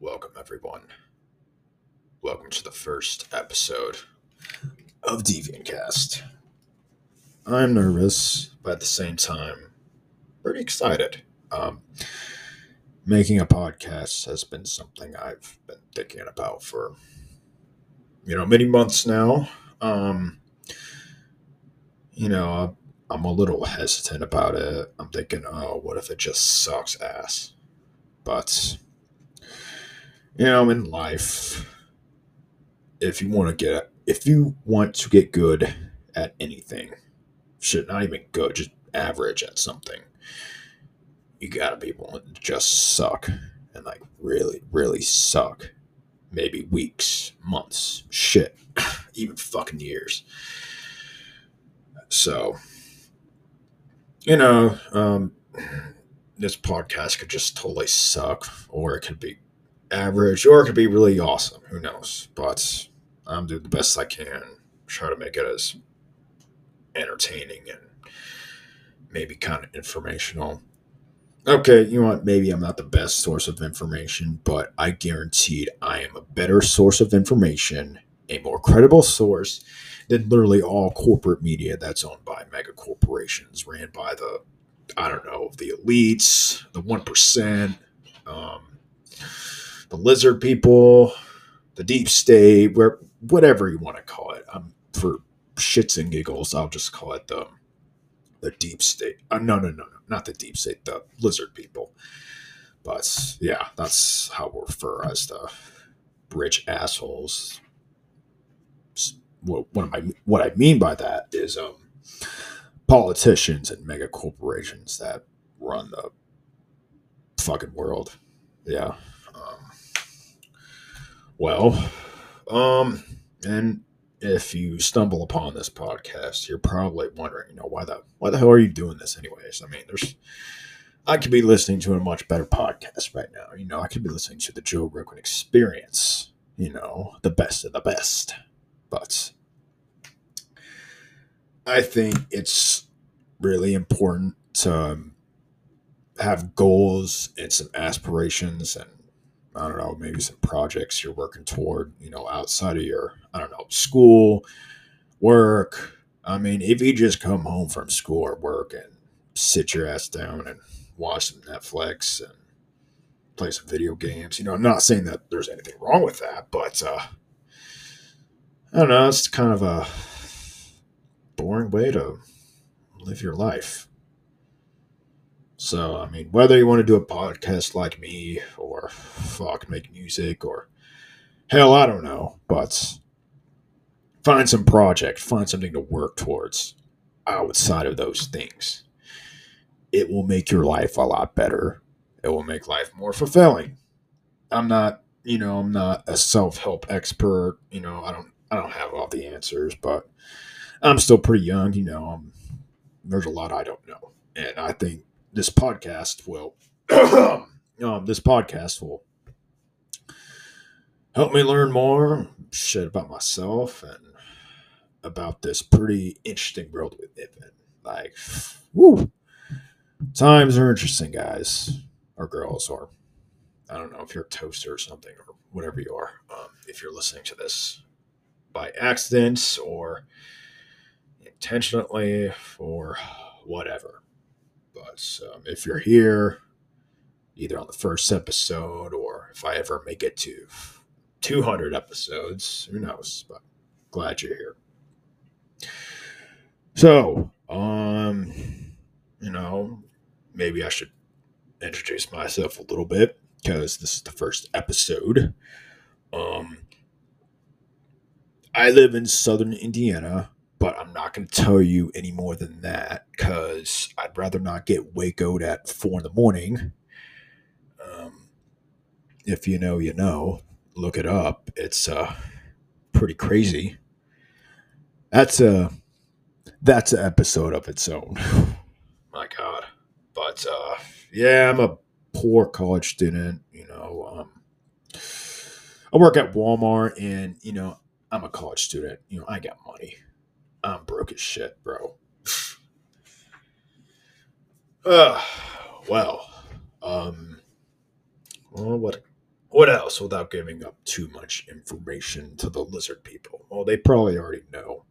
Welcome, everyone. Welcome to the first episode of DeviantCast. I'm nervous, but at the same time, pretty excited. Um, making a podcast has been something I've been thinking about for, you know, many months now. Um, you know, I'm a little hesitant about it. I'm thinking, oh, what if it just sucks ass? But, you know, in life, if you want to get, if you want to get good at anything, shit, not even good, just average at something, you gotta be willing to just suck and like really, really suck. Maybe weeks, months, shit, even fucking years. So, you know, um, this podcast could just totally suck, or it could be average, or it could be really awesome. Who knows? But I'm doing the best I can, try to make it as entertaining and maybe kind of informational. Okay, you know what? Maybe I'm not the best source of information, but I guaranteed I am a better source of information, a more credible source than literally all corporate media that's owned by mega corporations, ran by the, I don't know, the elites, the 1%, um, the lizard people, the deep state, where whatever you want to call it. Um, for shits and giggles, I'll just call it the the deep state. Uh, no, no, no, no, not the deep state, the lizard people. But yeah, that's how we refer as the rich assholes. What, what, I, what I mean by that is um, politicians and mega corporations that run the fucking world. Yeah. Well, um, and if you stumble upon this podcast, you're probably wondering, you know, why the why the hell are you doing this anyways? I mean, there's I could be listening to a much better podcast right now. You know, I could be listening to the Joe Rogan Experience. You know, the best of the best. But I think it's really important to um, have goals and some aspirations and I don't know, maybe some projects you're working toward, you know, outside of your, I don't know, school, work. I mean, if you just come home from school or work and sit your ass down and watch some Netflix and play some video games, you know, I'm not saying that there's anything wrong with that, but uh, I don't know, it's kind of a boring way to live your life. So, I mean, whether you want to do a podcast like me or fuck make music or hell, I don't know, but find some project, find something to work towards outside of those things. It will make your life a lot better. It will make life more fulfilling. I'm not, you know, I'm not a self-help expert, you know, I don't I don't have all the answers, but I'm still pretty young, you know, I'm, there's a lot I don't know. And I think this podcast will um, this podcast will help me learn more shit about myself and about this pretty interesting world we live in. Like, woo, times are interesting, guys or girls, or I don't know if you're a toaster or something or whatever you are. Um, if you're listening to this by accident or intentionally or whatever. But um, if you're here, either on the first episode or if I ever make it to 200 episodes, who knows? But glad you're here. So, um, you know, maybe I should introduce myself a little bit because this is the first episode. Um, I live in southern Indiana not going to tell you any more than that because I'd rather not get wacoed at four in the morning. Um, if you know, you know. Look it up. It's uh, pretty crazy. That's a that's an episode of its own. My God, but uh, yeah, I'm a poor college student. You know, um, I work at Walmart, and you know, I'm a college student. You know, I got money I'm broke as shit, bro. uh, well, um, well, what what else without giving up too much information to the lizard people? Well, they probably already know.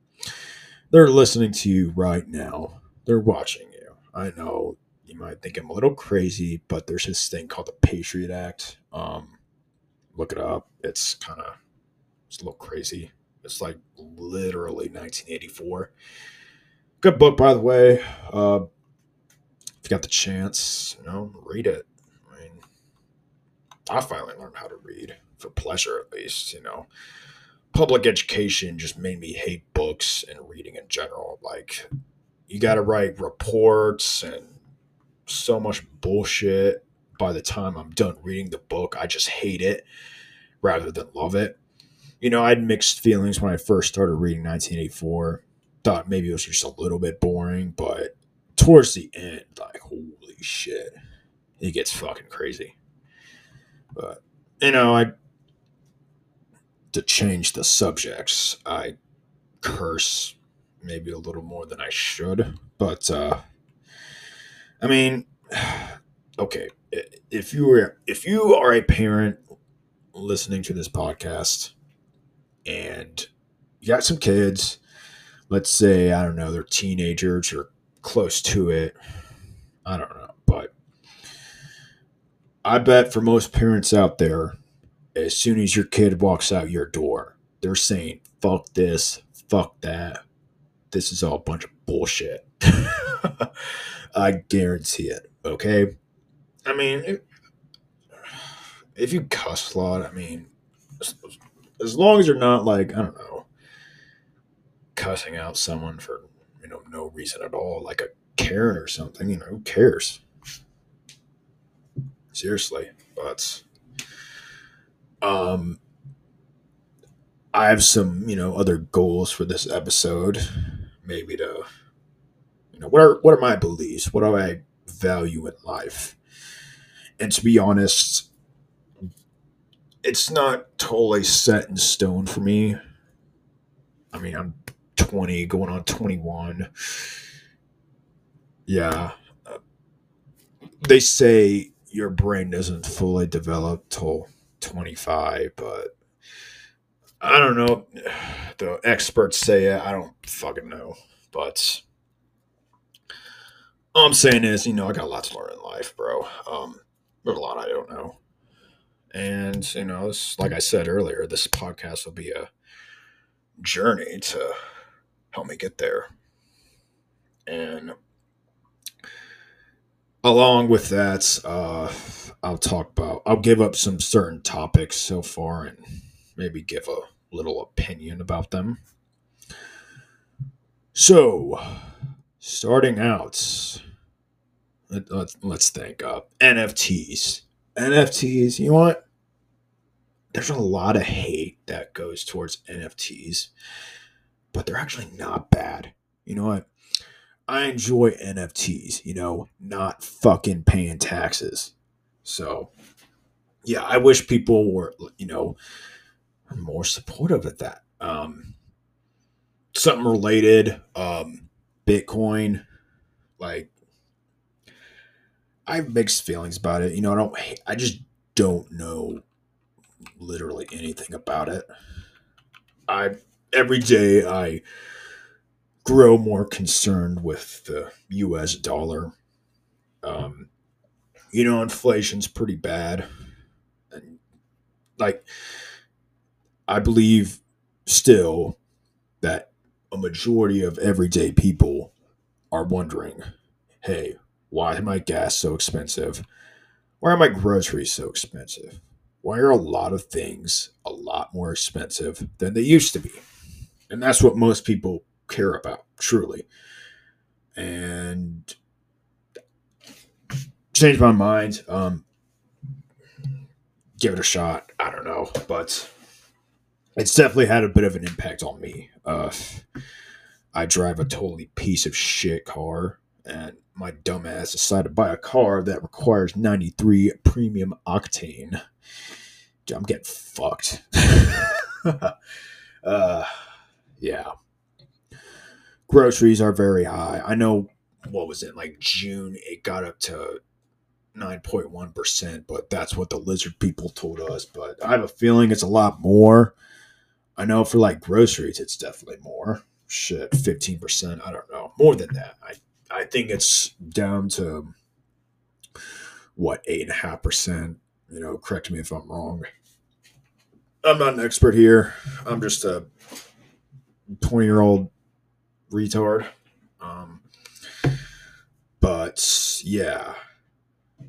They're listening to you right now. They're watching you. I know you might think I'm a little crazy, but there's this thing called the Patriot Act. Um, look it up. It's kind of it's a little crazy. It's like literally 1984. Good book, by the way. Uh, if you got the chance, you know, read it. I mean, I finally learned how to read for pleasure, at least. You know, public education just made me hate books and reading in general. Like, you got to write reports and so much bullshit. By the time I'm done reading the book, I just hate it rather than love it. You know, I had mixed feelings when I first started reading 1984. Thought maybe it was just a little bit boring, but towards the end, like, holy shit, it gets fucking crazy. But, you know, I, to change the subjects, I curse maybe a little more than I should, but, uh, I mean, okay, if you were, if you are a parent listening to this podcast and you got some kids, let's say, I don't know, they're teenagers or close to it. I don't know. But I bet for most parents out there, as soon as your kid walks out your door, they're saying, fuck this, fuck that. This is all a bunch of bullshit. I guarantee it. Okay. I mean, if you cuss a lot, I mean, as long as you're not like, I don't know, cussing out someone for, you know, no reason at all, like a Karen or something, you know, who cares? Seriously. But, um, I have some, you know, other goals for this episode. Maybe to, you know, what are what are my beliefs? What do I value in life? And to be honest, it's not totally set in stone for me. I mean, I'm 20, going on 21. Yeah. they say your brain doesn't fully develop till 25, but I don't know. The experts say it. I don't fucking know. But all I'm saying is, you know, I got a lot to learn in life, bro. Um, there's a lot I don't know. And, you know, this, like I said earlier, this podcast will be a journey to help me get there. And along with that, uh, I'll talk about, I'll give up some certain topics so far and maybe give a little opinion about them. So, starting out, let, us let's think. Uh, NFTs. NFTs, you know what? There's a lot of hate that goes towards NFTs, but they're actually not bad. You know what? I enjoy NFTs, you know, not fucking paying taxes. So, yeah, I wish people were, you know, more supportive of that. Um, something related, um, Bitcoin, like I have mixed feelings about it. You know, I don't, I just don't know literally anything about it. I every day I grow more concerned with the U.S. dollar. Um, you know, inflation's pretty bad, and like I believe still that a majority of everyday people are wondering, hey, why is my gas so expensive? Why are my groceries so expensive? Why are a lot of things a lot more expensive than they used to be? And that's what most people care about, truly. And changed my mind. Um, give it a shot. I don't know, but it's definitely had a bit of an impact on me. Uh, I drive a totally piece of shit car, and my dumbass decided to buy a car that requires 93 premium octane. I'm getting fucked. uh, yeah. Groceries are very high. I know, what was it, like June, it got up to 9.1%, but that's what the lizard people told us. But I have a feeling it's a lot more. I know for like groceries, it's definitely more. Shit, 15%. I don't know. More than that. I think it's down to what, 8.5%. You know, correct me if I'm wrong. I'm not an expert here. I'm just a 20 year old retard. Um, but yeah,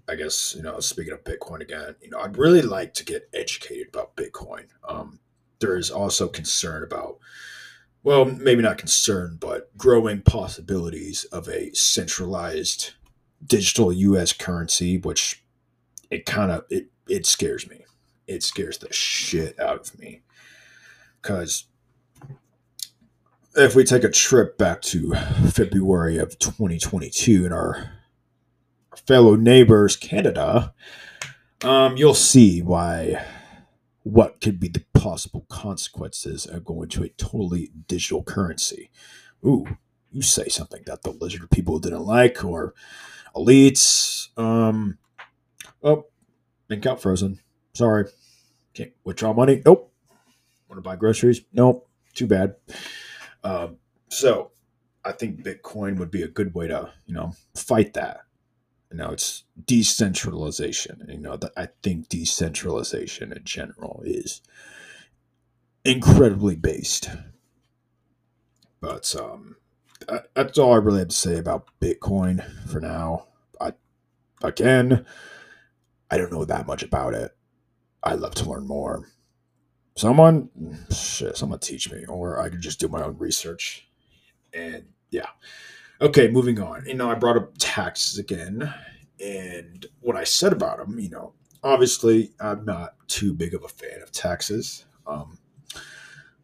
I guess, you know, speaking of Bitcoin again, you know, I'd really like to get educated about Bitcoin. Um, there is also concern about, well, maybe not concern, but growing possibilities of a centralized digital US currency, which it kind of, it, it scares me. It scares the shit out of me. Because if we take a trip back to February of 2022 in our fellow neighbors, Canada, um, you'll see why what could be the possible consequences of going to a totally digital currency. Ooh, you say something that the lizard people didn't like or elites. Um, oh, bank account frozen. Sorry. Can't withdraw money. Nope. Want to buy groceries? Nope. Too bad. Um, so I think Bitcoin would be a good way to, you know, fight that. Know, it's decentralization. You know, that I think decentralization in general is incredibly based. But um, that's all I really have to say about Bitcoin for now. I again, I don't know that much about it. I'd love to learn more someone shit, someone teach me, or I could just do my own research. And yeah. Okay, moving on. You know, I brought up taxes again, and what I said about them, you know, obviously I'm not too big of a fan of taxes. Um,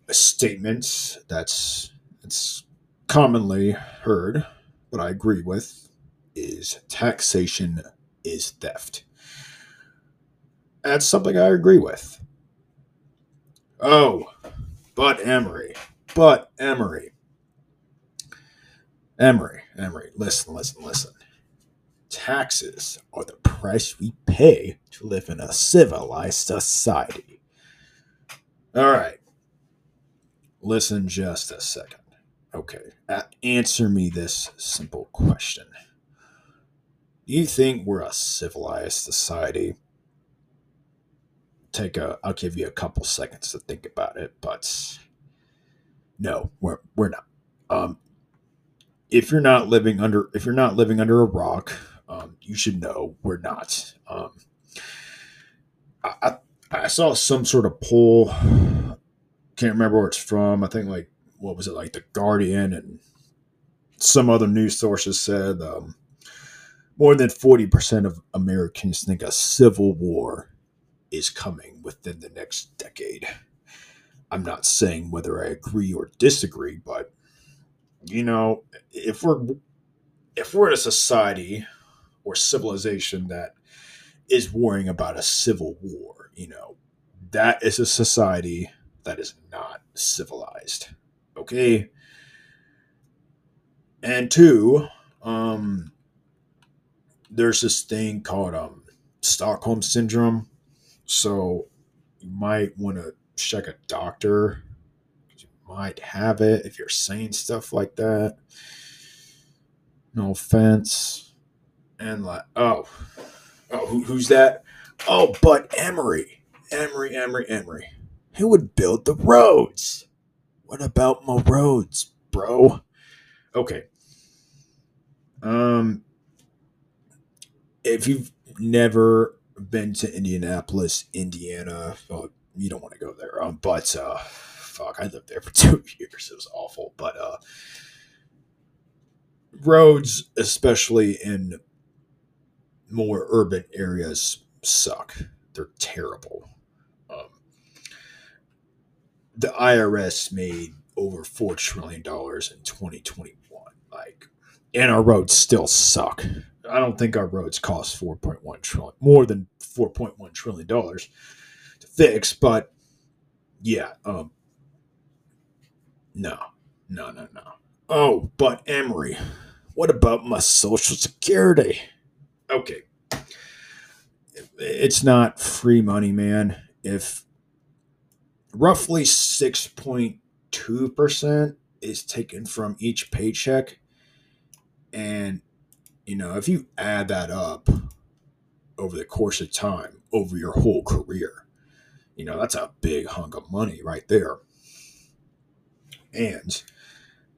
a statement that's it's commonly heard, but I agree with, is taxation is theft. That's something I agree with. Oh, but Emery. But Emery. Emery, Emery, listen, listen, listen. Taxes are the price we pay to live in a civilized society. All right. Listen just a second. Okay. answer me this simple question. Do you think we're a civilized society? take a I'll give you a couple seconds to think about it, but no, we're we're not. Um, if you're not living under if you're not living under a rock, um, you should know we're not. Um, I, I, saw some sort of poll. Can't remember where it's from. I think like what was it like the Guardian and some other news sources said um, more than forty percent of Americans think a civil war is coming within the next decade. I'm not saying whether I agree or disagree, but you know, if we're if we're in a society or civilization that is worrying about a civil war, you know, that is a society that is not civilized. Okay? And two, um there's this thing called um Stockholm syndrome so you might want to check a doctor. Might have it if you're saying stuff like that. No offense. And like, oh, oh, who, who's that? Oh, but Emery, Emery, Emery, Emery. Who would build the roads? What about my roads, bro? Okay. Um, if you've never been to Indianapolis, Indiana. Well, you don't want to go there, um, but uh, fuck, I lived there for two years. It was awful, but uh, roads, especially in more urban areas, suck. They're terrible. Um, the IRS made over four trillion dollars in 2021. Like, and our roads still suck. I don't think our roads cost 4.1 trillion, more than 4.1 trillion dollars to fix. But yeah, um, no, no, no, no. Oh, but Emery, what about my social security? Okay, it's not free money, man. If roughly 6.2% is taken from each paycheck, and you know, if you add that up over the course of time, over your whole career, you know, that's a big hunk of money right there. And,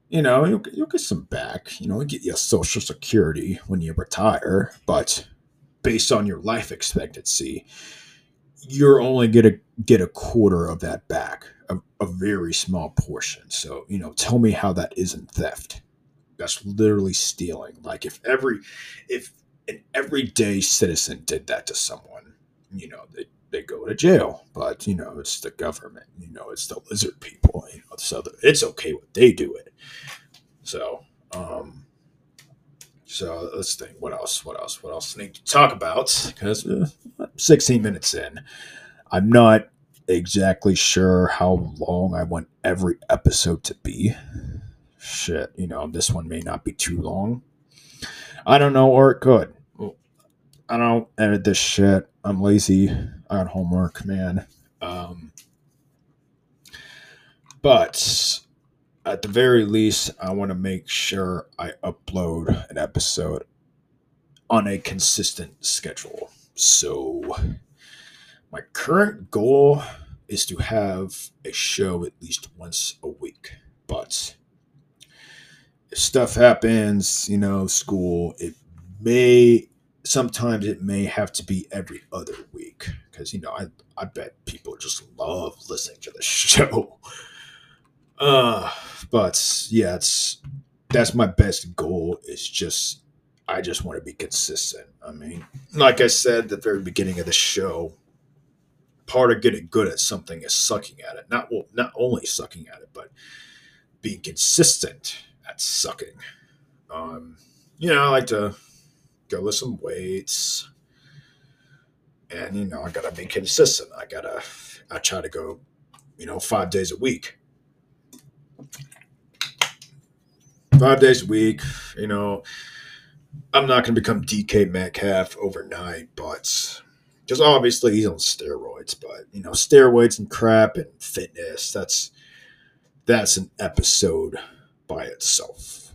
you know, you'll, you'll get some back. You know, get your Social Security when you retire, but based on your life expectancy, you're only going to get a quarter of that back, a, a very small portion. So, you know, tell me how that isn't theft. That's literally stealing. Like if every, if an everyday citizen did that to someone, you know, they they go to jail. But you know, it's the government. You know, it's the lizard people. You know, so it's okay what they do it. So, um, so let's think. What else? What else? What else need to talk about? Because uh, 16 minutes in, I'm not exactly sure how long I want every episode to be. Shit, you know, this one may not be too long. I don't know, or it could. I don't edit this shit. I'm lazy. I got homework, man. Um, but at the very least, I want to make sure I upload an episode on a consistent schedule. So, my current goal is to have a show at least once a week. But if stuff happens, you know, school, it may sometimes it may have to be every other week because you know I I bet people just love listening to the show. Uh, but yeah, it's that's my best goal. Is just I just want to be consistent. I mean, like I said at the very beginning of the show, part of getting good at something is sucking at it. Not well, not only sucking at it, but being consistent at sucking. Um, you know, I like to go with some weights. And, you know, I got to be consistent. I got to, I try to go, you know, five days a week. Five days a week, you know, I'm not going to become DK Metcalf overnight, but because obviously he's on steroids, but you know, steroids and crap and fitness, that's that's an episode by itself.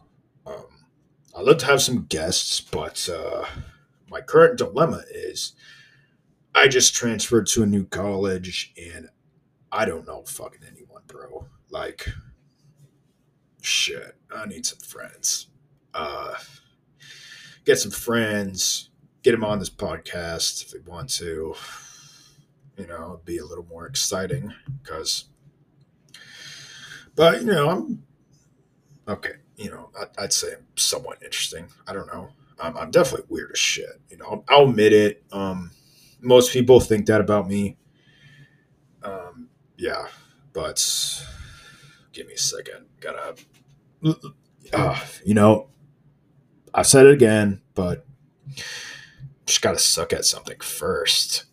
I'd love to have some guests, but uh, my current dilemma is I just transferred to a new college and I don't know fucking anyone, bro. Like, shit, I need some friends. Uh, get some friends, get them on this podcast if they want to. You know, be a little more exciting because, but you know, I'm okay you know, I, would say I'm somewhat interesting. I don't know. I'm, I'm, definitely weird as shit. You know, I'll admit it. Um, most people think that about me. Um, yeah, but give me a second. Gotta, uh, you know, I've said it again, but just gotta suck at something first,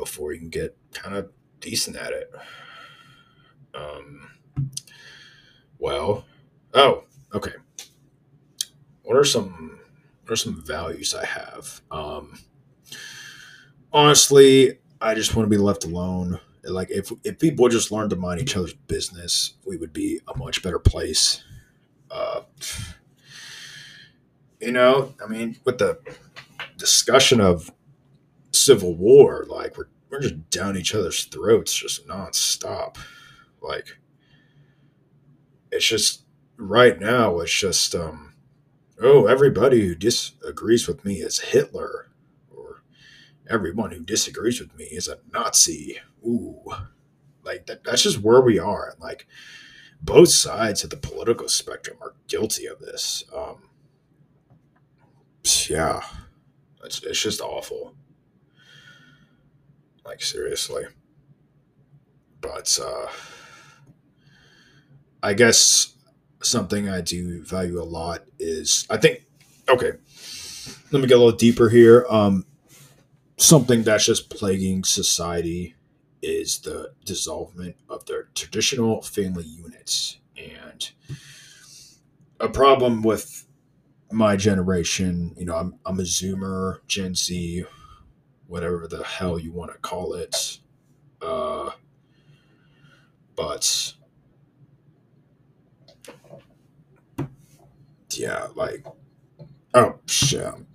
before you can get kind of decent at it. Um, well, oh, okay. What are some what are some values I have? Um, honestly, I just want to be left alone. Like if if people just learned to mind each other's business, we would be a much better place. Uh, you know, I mean, with the discussion of civil war, like we're we're just down each other's throats just nonstop. Like it's just right now it's just um oh everybody who disagrees with me is hitler or everyone who disagrees with me is a nazi. Ooh. Like that, that's just where we are. Like both sides of the political spectrum are guilty of this. Um yeah. It's, it's just awful. Like seriously. But uh I guess something I do value a lot is I think okay. Let me get a little deeper here. Um, something that's just plaguing society is the dissolvement of their traditional family units and a problem with my generation, you know, I'm I'm a Zoomer, Gen Z, whatever the hell you want to call it. Uh, but yeah, like oh shit, I'm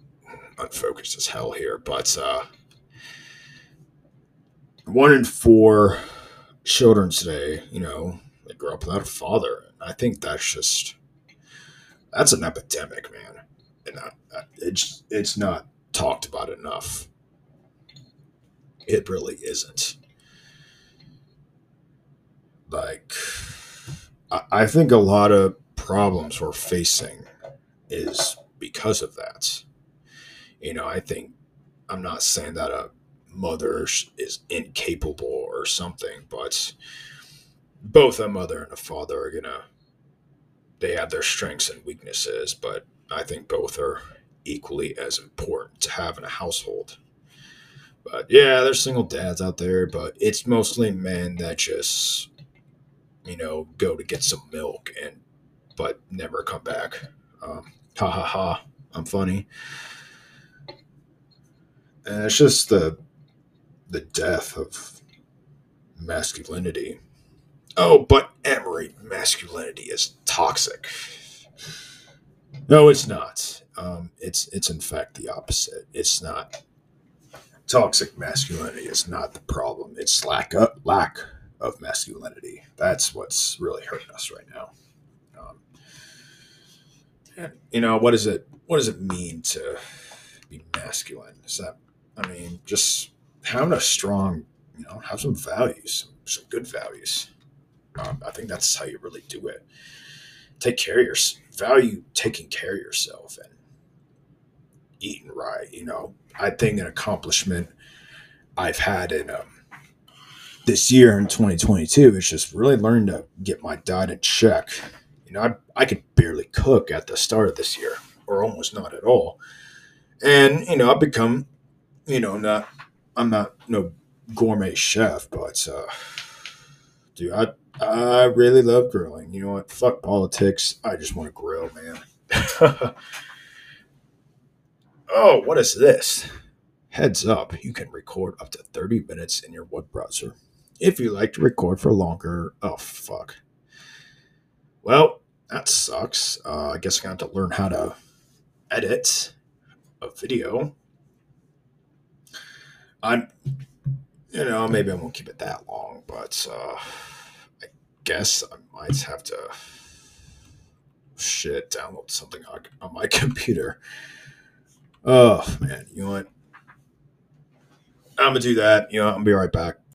unfocused as hell here. But uh, one in four children today, you know, they grow up without a father. I think that's just that's an epidemic, man, and it's it's not talked about enough. It really isn't. Like, I think a lot of problems we're facing is because of that. You know, I think I'm not saying that a mother is incapable or something, but both a mother and a father are gonna they have their strengths and weaknesses, but I think both are equally as important to have in a household. But yeah, there's single dads out there, but it's mostly men that just, you know, go to get some milk and, but never come back. Um, ha ha ha, I'm funny. And it's just the, the death of masculinity. Oh, but Emery, masculinity is toxic. No, it's not. Um, it's it's in fact the opposite. It's not toxic masculinity is not the problem. It's lack of, lack of masculinity. That's what's really hurting us right now. You know what is it? What does it mean to be masculine? Is that I mean just having a strong, you know, have some values, some, some good values. Um, I think that's how you really do it. Take care of yourself. Value taking care of yourself and eating right. You know, I think an accomplishment I've had in um, this year in 2022 is just really learning to get my diet in check. Know, I, I could barely cook at the start of this year, or almost not at all. And, you know, I've become, you know, not, I'm not no gourmet chef, but, uh, dude, I, I really love grilling. You know what? Fuck politics. I just want to grill, man. oh, what is this? Heads up, you can record up to 30 minutes in your web browser. If you like to record for longer, oh, fuck. Well, that sucks. Uh, I guess I'm going to have to learn how to edit a video. I'm, you know, maybe I won't keep it that long, but, uh, I guess I might have to shit download something on, on my computer. Oh man, you know what? I'm gonna do that. You know, I'll be right back.